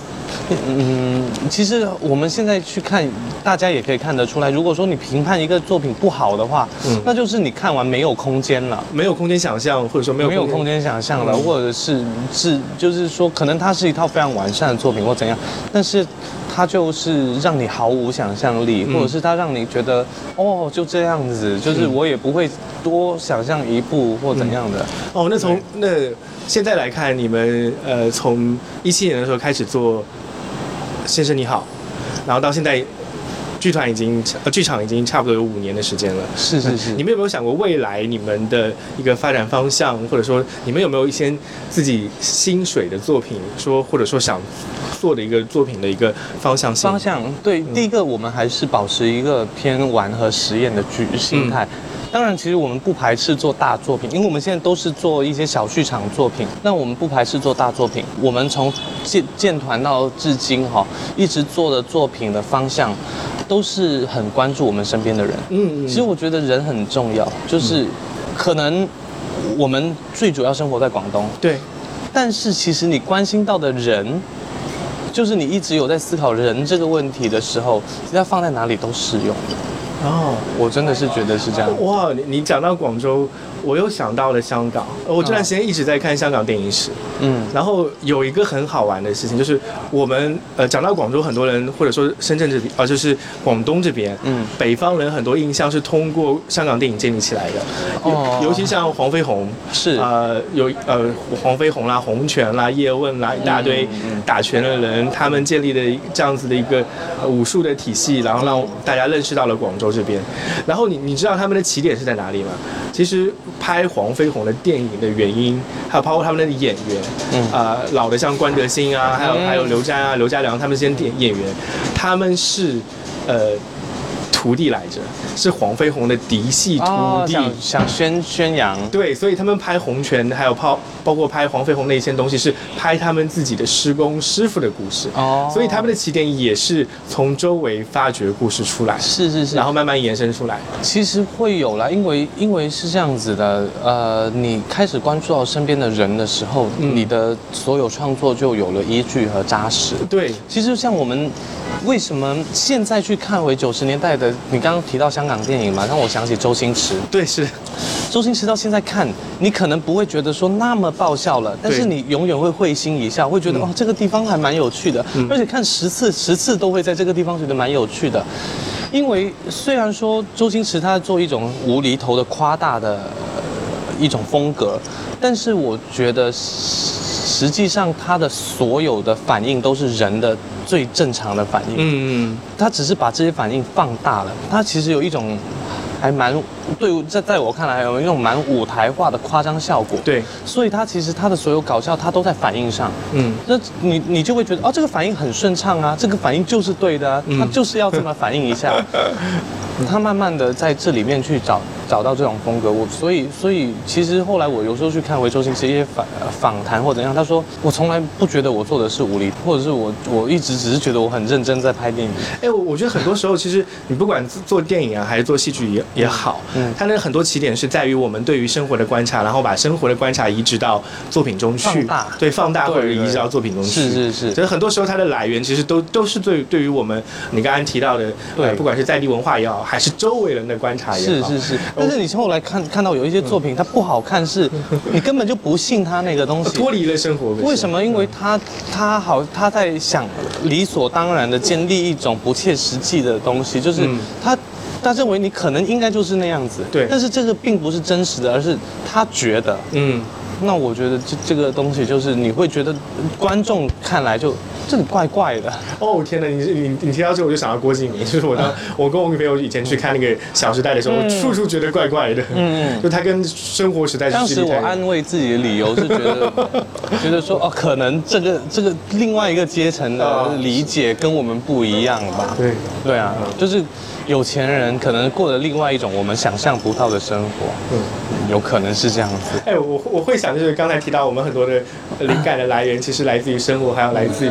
嗯，其实我们现在去看，大家也可以看得出来。如果说你评判一个作品不好的话，嗯，那就是你看完没有空间了，没有空间想象，或者说没有没有空间想象了，或者是是就是说，可能它是一套非常完善的作品或怎样，但是它就是让你毫无想象力，或者是它让你觉得哦就这样子，就是我也不会多想象一步或怎样的。哦，那从那现在来看，你们呃从一七年的时候开始做。先生你好，然后到现在，剧团已经呃剧场已经差不多有五年的时间了。是是是。你们有没有想过未来你们的一个发展方向，或者说你们有没有一些自己心水的作品，说或者说想做的一个作品的一个方向性？方向对，第一个我们还是保持一个偏玩和实验的剧心态。当然，其实我们不排斥做大作品，因为我们现在都是做一些小剧场作品。那我们不排斥做大作品。我们从建建团到至今哈，一直做的作品的方向，都是很关注我们身边的人。嗯嗯。其实我觉得人很重要，就是可能我们最主要生活在广东。对。但是其实你关心到的人，就是你一直有在思考人这个问题的时候，其实放在哪里都适用。哦，我真的是觉得是这样。哇，你你讲到广州。我又想到了香港，我这段时间一直在看香港电影史，嗯，然后有一个很好玩的事情，就是我们呃讲到广州，很多人或者说深圳这边，呃就是广东这边，嗯，北方人很多印象是通过香港电影建立起来的，哦，尤其像黄飞鸿是。呃有呃黄飞鸿啦、洪拳啦、叶问啦一大堆打拳的人，他们建立的这样子的一个武术的体系，然后让大家认识到了广州这边，然后你你知道他们的起点是在哪里吗？其实。拍黄飞鸿的电影的原因，还有包括他们的演员，嗯。啊，老的像关德兴啊，还有还有刘嘉啊、刘家良他们这些演演员，他们是，呃，徒弟来着，是黄飞鸿的嫡系徒哦，弟。想想宣宣扬，对，所以他们拍红拳，还有包包括拍黄飞鸿那些东西，是拍他们自己的师公师傅的故事。哦所以他们的起点也是从周围发掘故事出来，是是是，然后慢慢延伸出来。其实会有啦，因为因为是这样子的，呃，你开始关注到身边的人的时候，嗯你的所有创作就有了依据和扎实。对，其实像我们为什么现在去看回九十年代的，你刚刚提到香港电影嘛，让我想起周星驰。对，是，周星驰到现在看，你可能不会觉得说那么爆笑了，但是你永远会会心一笑，会觉得、嗯。哦这个地方还蛮有趣的，而且看十次十次都会在这个地方觉得蛮有趣的。因为虽然说周星驰他做一种无厘头的夸大的呃一种风格，但是我觉得实实际上他的所有的反应都是人的最正常的反应。嗯，他只是把这些反应放大了，他其实有一种还蛮对在在我看来有一种蛮舞台化的夸张效果。对，所以他其实他的所有搞笑，他都在反应上。嗯，那你你就会觉得哦，这个反应很顺畅啊，这个反应就是对的啊，嗯他就是要这么反应一下。他慢慢的在这里面去找找到这种风格，我所以所以其实后来我有时候去看回周星驰一些访呃访谈或怎样，他说我从来不觉得我做的是无厘，或者是我我一直只是觉得我很认真在拍电影。哎，我我觉得很多时候，其实你不管做电影啊，还是做戏剧也也好，嗯。它那很多起点是在于我们对于生活的观察，然后把生活的观察移植到作品中去，放大。对，放大或者移植到作品中去。是是是。所以很多时候它的来源其实都都是对对于我们你刚刚提到的，对。呃不管是在地文化也好，还是周围人的观察也好，是是是，但是你后来看看到有一些作品，它不好看，是你根本就不信它那个东西。脱离了生活。为什么？因为他他好他在想理所当然的建立一种不切实际的东西，就是嗯他。他认为你可能应该就是那样子，对但是这个并不是真实的，而是他觉得。嗯，那我觉得这这个东西就是你会觉得观众看来就这里怪怪的，哦天哪，你你你提到这个我就想到郭敬明，就是我当我跟我女朋友以前去看那个《小时代》的时候，我处处觉得怪怪的，嗯就他跟生活时代当时我安慰自己的理由是觉得，觉得说哦，可能这个这个另外一个阶层的理解跟我们不一样吧。对。对啊，就是有钱人可能过了另外一种我们想象不到的生活，嗯有可能是这样子。哎，我我会想，就是刚才提到我们很多的呃灵感的来源，其实来自于生活，还有来自于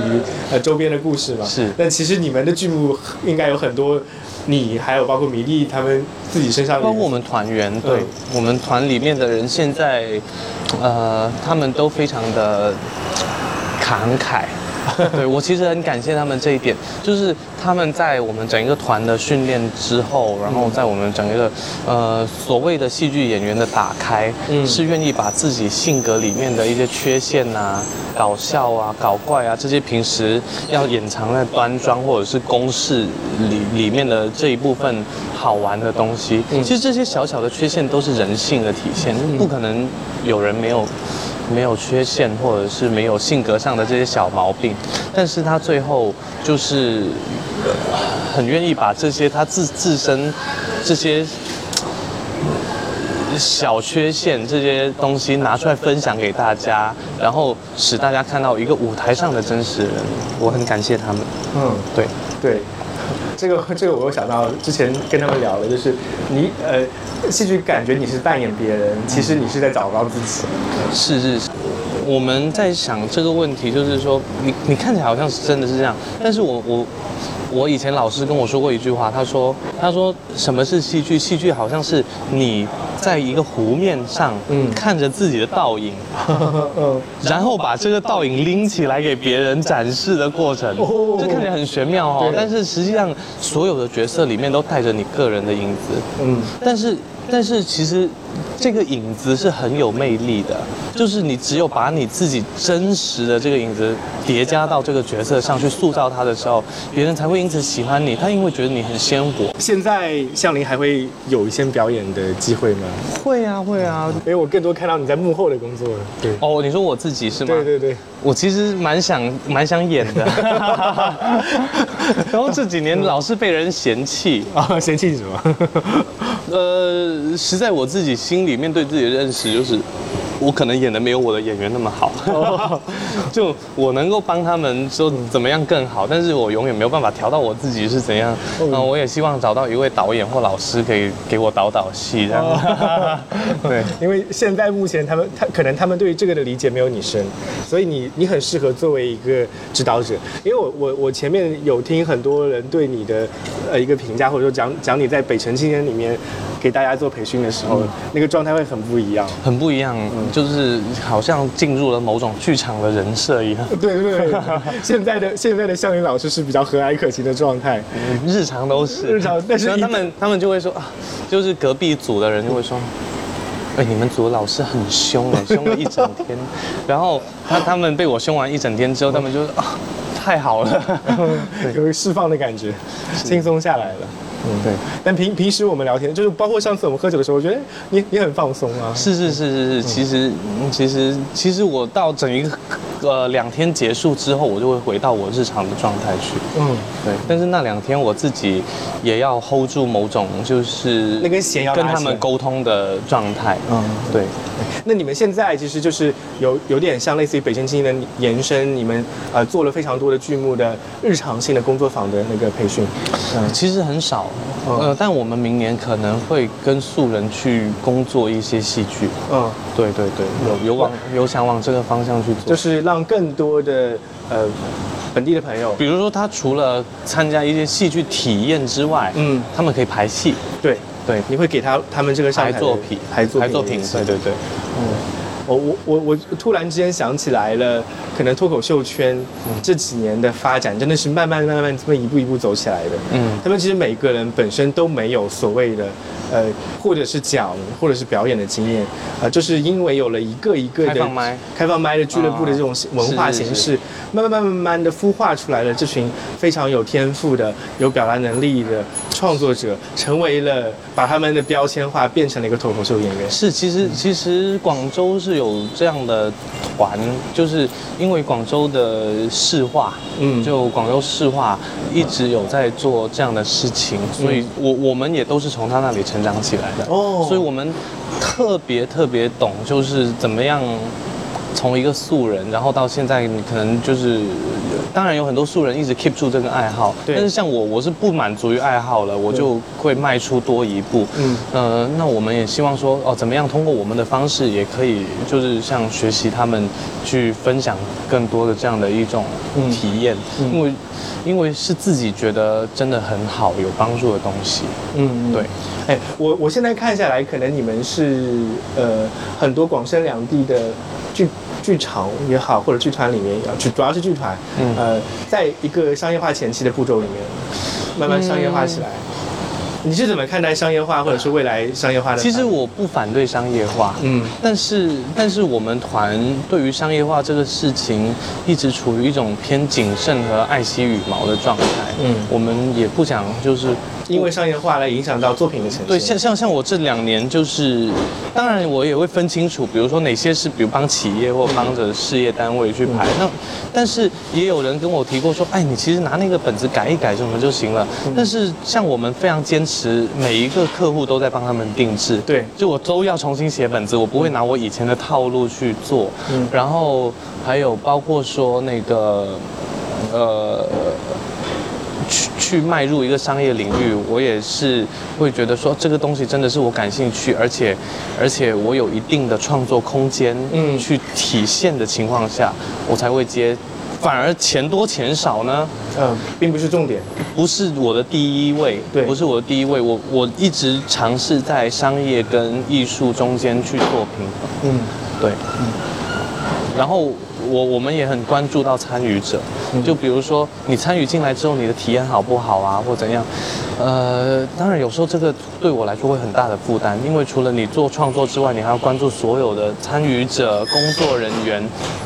呃周边的故事嘛。是但其实你们的剧目应该有很多，你还有包括米粒他们自己身上的，包括我们团员，对、嗯我们团里面的人，现在，呃，他们都非常的慷慨。对我其实很感谢他们这一点，就是他们在我们整一个团的训练之后，然后在我们整一个呃所谓的戏剧演员的打开，嗯。是愿意把自己性格里面的一些缺陷啊、搞笑啊、搞怪啊这些平时要掩藏在端庄或者是公式里里面的这一部分好玩的东西，嗯。其实这些小小的缺陷都是人性的体现，不可能有人没有。没有缺陷，或者是没有性格上的这些小毛病，但是他最后就是呃很愿意把这些他自自身这些小缺陷这些东西拿出来分享给大家，然后使大家看到一个舞台上的真实人。我很感谢他们。嗯，对，对。这个 这个我又想到，之前跟他们聊了，就是你呃，戏剧感觉你是扮演别人，其实你是在找到自己。是是是。我们在想这个问题，就是说，你你看起来好像是真的是这样，但是我我我以前老师跟我说过一句话，他说他说什么是戏剧？戏剧好像是你在一个湖面上，嗯看着自己的倒影，嗯，然后把这个倒影拎起来给别人展示的过程，哦这看起来很玄妙哦对。但是实际上，所有的角色里面都带着你个人的影子。嗯，但是，但是其实这个影子是很有魅力的，就是你只有把你自己真实的这个影子叠加到这个角色上去塑造他的时候，别人才会因此喜欢你，他因为觉得你很鲜活。现在向林还会有一些表演的机会吗？会啊，会啊。因为我更多看到你在幕后的工作了。对，哦，你说我自己是吗？对对对。我其实蛮想蛮想演的，然后这几年老是被人嫌弃，啊，嫌弃什么？呃，实在我自己心里面对自己的认识就是，我可能演的没有我的演员那么好，就我能够帮他们说怎么样更好，但是我永远没有办法调到我自己是怎样。嗯，我也希望找到一位导演或老师可以给我导导戏这样。对，因为现在目前他们他可能他们对于这个的理解没有你深，所以你你很适合作为一个指导者。因为我我我前面有听很多人对你的呃一个评价，或者说讲讲你在北辰青年里面给大家做培训的时候，那个状态会很不一样，很不一样，就是好像进入了某种剧场的人设一样。对对对，现在的 现在的向云老师是比较和蔼可亲的状态，日常都是日常，但是他们他们就会说啊，就是隔壁组的人就会说。哎，你们组老师很凶哎，凶了一整天。然后他他们被我凶完一整天之后，他们就啊，太好了，有释放的感觉，轻松下来了。嗯，对。但平平时我们聊天，就是包括上次我们喝酒的时候，我觉得你你很放松啊。是是是是是，其实其实其实我到整一个呃两天结束之后，我就会回到我日常的状态去。嗯，对。但是那两天我自己也要 hold 住某种就是那根弦要跟他们沟通的状态。嗯，对。那你们现在其实就是有有点像类似于北京青年的延伸，你们呃做了非常多的剧目的日常性的工作坊的那个培训。嗯，其实很少。呃，但我们明年可能会跟素人去工作一些戏剧。嗯，对对对，有有往有想往这个方向去做，就是让更多的呃本地的朋友，比如说他除了参加一些戏剧体验之外，嗯，他们可以排戏。对对，你会给他他们这个排作品，排排作品，对对对，嗯。我我我我突然之间想起来了，可能脱口秀圈这几年的发展真的是慢慢慢慢这么一步一步走起来的。嗯，他们其实每个人本身都没有所谓的，呃，或者是讲或者是表演的经验，啊，就是因为有了一个一个的开放麦、开放麦的俱乐部的这种文化形式，慢慢慢慢慢慢的孵化出来了这群非常有天赋的、有表达能力的创作者，成为了把他们的标签化变成了一个脱口秀演员。是，其实其实广州是。有这样的团，就是因为广州的市话，嗯，就广州市话一直有在做这样的事情，所以我我们也都是从他那里成长起来的。哦，所以我们特别特别懂，就是怎么样从一个素人，然后到现在你可能就是。当然有很多素人一直 keep 住这个爱好，但是像我，我是不满足于爱好了，我就会迈出多一步。嗯，呃，那我们也希望说，哦，怎么样通过我们的方式，也可以就是像学习他们去分享更多的这样的一种体验，因为因为是自己觉得真的很好、有帮助的东西。嗯，对。哎，我我现在看下来，可能你们是呃很多广深两地的剧。场也好，或者剧团里面也好，主主要是剧团，嗯呃，在一个商业化前期的步骤里面，慢慢商业化起来。你是怎么看待商业化，或者是未来商业化的？其实我不反对商业化，嗯，但是但是我们团对于商业化这个事情，一直处于一种偏谨慎和爱惜羽毛的状态，嗯，我们也不想就是。因为商业化来影响到作品的呈现。对，像像像我这两年就是，当然我也会分清楚，比如说哪些是比如帮企业或帮着事业单位去排。那但是也有人跟我提过说，哎，你其实拿那个本子改一改什么就行了。但是像我们非常坚持，每一个客户都在帮他们定制。对，就我都要重新写本子，我不会拿我以前的套路去做。嗯。然后还有包括说那个，呃。去去迈入一个商业领域，我也是会觉得说这个东西真的是我感兴趣，而且而且我有一定的创作空间，嗯，去体现的情况下，我才会接。反而钱多钱少呢？嗯，并不是重点，不是我的第一位，对，不是我的第一位。我我一直尝试在商业跟艺术中间去做平衡。嗯，对，嗯，然后。我我们也很关注到参与者，就比如说你参与进来之后，你的体验好不好啊，或怎样？呃，当然有时候这个对我来说会很大的负担，因为除了你做创作之外，你还要关注所有的参与者、工作人员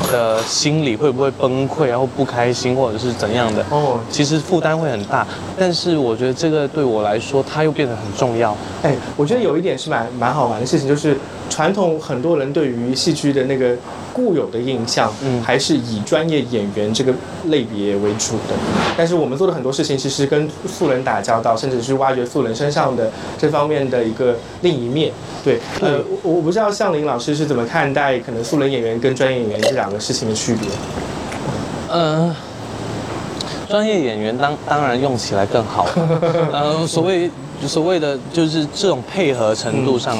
的心理会不会崩溃，然后不开心或者是怎样的。哦，其实负担会很大，但是我觉得这个对我来说，它又变得很重要。哎，我觉得有一点是蛮蛮好玩的事情，就是传统很多人对于戏剧的那个固有的印象，嗯，还是以专业演员这个类。类别为主的。但是我们做的很多事情，其实跟素人打交道，甚至是挖掘素人身上的这方面的一个另一面。对，呃，我我不知道向林老师是怎么看待可能素人演员跟专业演员这两个事情的区别。嗯、专业演员当当然用起来更好。呃，所谓所谓的就是这种配合程度上，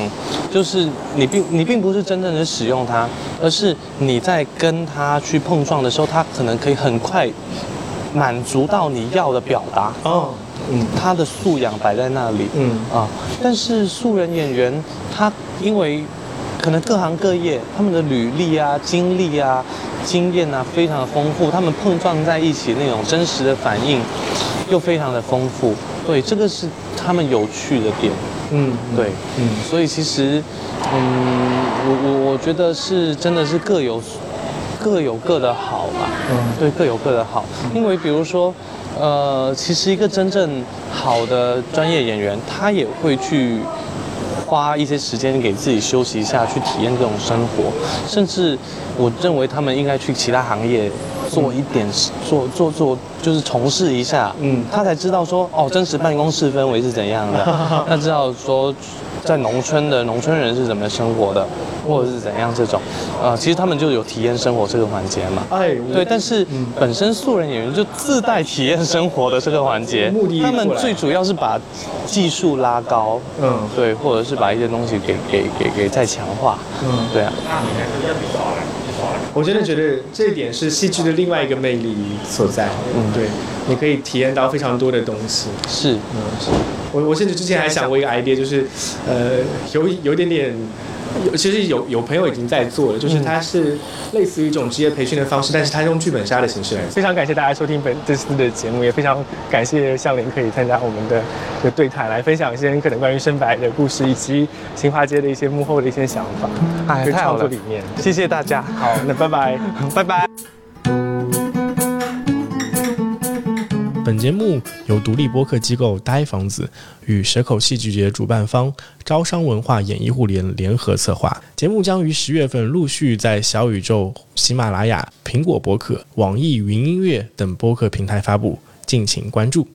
就是你并你并不是真正的使用它，而是你在跟它去碰撞的时候，它可能可以很快满足到你要的表达。哦，嗯他的素养摆在那里，嗯。啊，但是素人演员他因为可能各行各业他们的履历啊、经历啊、经验啊非常的丰富，他们碰撞在一起那种真实的反应又非常的丰富，对，这个是他们有趣的点，嗯，对，嗯所以其实，嗯，我我我觉得是真的是各有各有各的好吧，嗯。对，各有各的好。因为比如说，呃，其实一个真正好的专业演员，他也会去花一些时间给自己休息一下，去体验这种生活。甚至我认为他们应该去其他行业做一点，做做做，就是从事一下，嗯他才知道说，哦，真实办公室氛围是怎样的，他知道说。在农村的农村人是怎么生活的，或者是怎样这种，呃，其实他们就有体验生活这个环节嘛。哎，对，但是本身素人演员就自带体验生活的这个环节，目的他们最主要是把技术拉高，嗯对，或者是把一些东西给给给给再强化，嗯对啊，我真的觉得这一点是戏剧的另外一个魅力所在。嗯，对，你可以体验到非常多的东西。是，嗯，是我我甚至之前还想过一个 idea，就是呃，有有点点。有其实有有朋友已经在做了，就是它是类似于一种职业培训的方式，但是它用剧本杀的形式来。非常感谢大家收听本这次的节目，也非常感谢向林可以参加我们的这个对谈，来分享一些可能关于深白的故事，以及新华街的一些幕后的一些想法，太好了创作理念。谢谢大家，好，那拜拜。拜拜。本节目由独立播客机构呆房子与蛇口戏剧节主办方招商文化演艺互联联合策划。节目将于十月份陆续在小宇宙、喜马拉雅、苹果播客、网易云音乐等播客平台发布，敬请关注。